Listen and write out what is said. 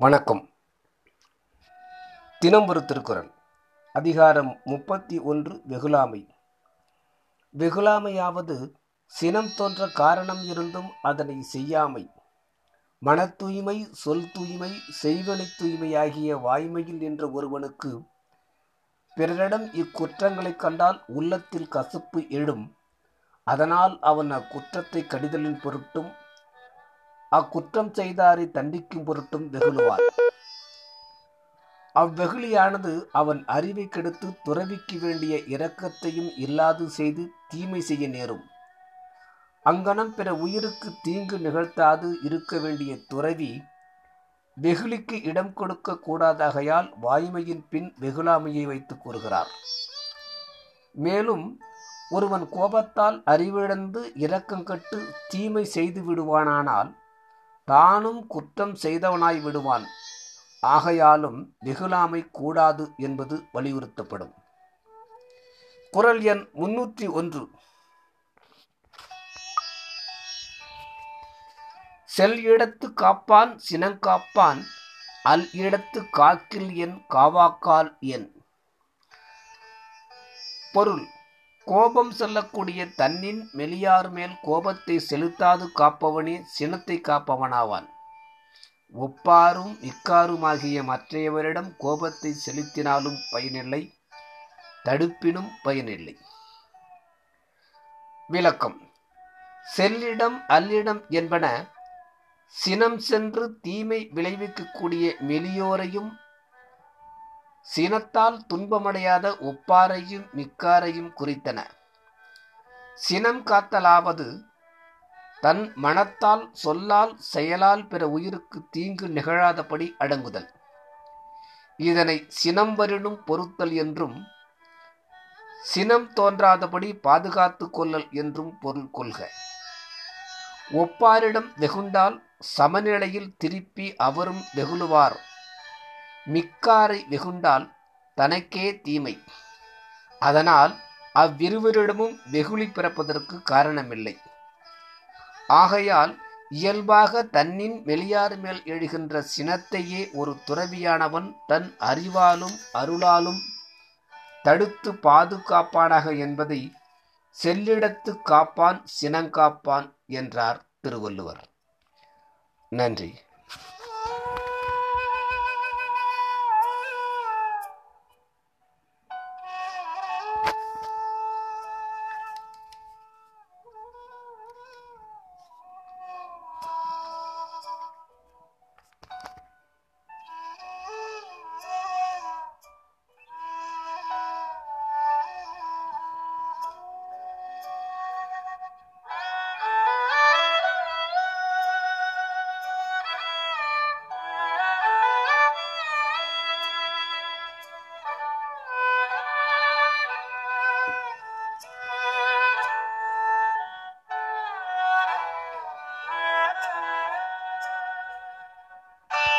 வணக்கம். தினம் ஒரு திருக்குறள் அதிகாரம் முப்பத்தி ஒன்று வெகுலாமை வெகுலாமையாவது சினம் தோன்ற காரணம் இருந்தும் அதனை செய்யாமை. மன தூய்மை சொல் தூய்மை செய்வனை தூய்மை ஆகிய வாய்மையில் என்ற ஒருவனுக்கு பிறரிடம் இக்குற்றங்களைக் கண்டால் உள்ளத்தில் கசப்பு எழும். அதனால் அவன் அக்குற்றத்தை கடிதலின் பொருட்டும் அக்குற்றம் செய்தாரை தண்டிக்கும் பொருட்டும் வெகுளுவார் அவ்வெகுளியானது அவன் அறிவை கெடுத்து துறவிக்கு வேண்டிய இரக்கத்தையும் இல்லாது செய்து தீமை செய்ய நேரும். அங்கனம் பிற உயிருக்கு தீங்கு நிகழ்த்தாது இருக்க வேண்டிய துறவி வெகுளிக்கு இடம் கொடுக்க கூடாதாகையால் வாய்மையின் பின் வெகுளாமையை வைத்து கூறுகிறார். மேலும் ஒருவன் கோபத்தால் அறிவிழந்து இரக்கங்கட்டு தீமை செய்து விடுவானானால் தானும் குற்றம் செய்தவனாய் விடுவான். ஆகையாலும் வெகுளாமை கூடாது என்பது வலியுறுத்தப்படும். குரல் எண் முன்னூற்றி ஒன்று. செல் இடத்து காப்பான் சினங்காப்பான் அல் இடத்து காக்கில் என் காவாக்கால் என். பொருள். கோபம் செல்லக்கூடிய தன்னின் மெலியார் மேல் கோபத்தை செலுத்தாது காப்பவனே சினத்தை காப்பவனாவான். ஒப்பாரும் இக்காருமாகிய மற்றையவரிடம் கோபத்தை செலுத்தினாலும் பயனில்லை தடுப்பினும் பயனில்லை. விளக்கம். செல்லிடம் அல்லிடம் என்பன சினம் சென்று தீமை விளைவிக்கக்கூடிய மெலியோரையும் சினத்தால் துன்பமடையாத ஒப்பாரையும் மிக்காரையும் குறித்தன. சினம் காத்தலாவது தன் மனத்தால் சொல்லால் செயலால் பிற உயிருக்கு தீங்கு நிகழாதபடி அடங்குதல். இதனை சினம் வரினும் பொறுத்தல் என்றும் சினம் தோன்றாதபடி பாதுகாத்து கொள்ளல் என்றும் பொருள் கொள்க. ஒப்பாரிடம் வெகுண்டால் சமநிலையில் திருப்பி அவரும் வெகுளுவார். மிக்காரை வெகுண்டால் தனக்கே தீமை. அதனால் அவ்விருவரிடமும் வெகுளி பிறப்பதற்கு காரணமில்லை. ஆகையால் இயல்பாக தன்னின் வெளியார் மேல் எழுகின்ற சினத்தையே ஒரு துறவியானவன் தன் அறிவாலும் அருளாலும் தடுத்து பாதுகாப்பானாக என்பதை செல்லிடத்து காப்பான் சினங்காப்பான் என்றார் திருவள்ளுவர். நன்றி.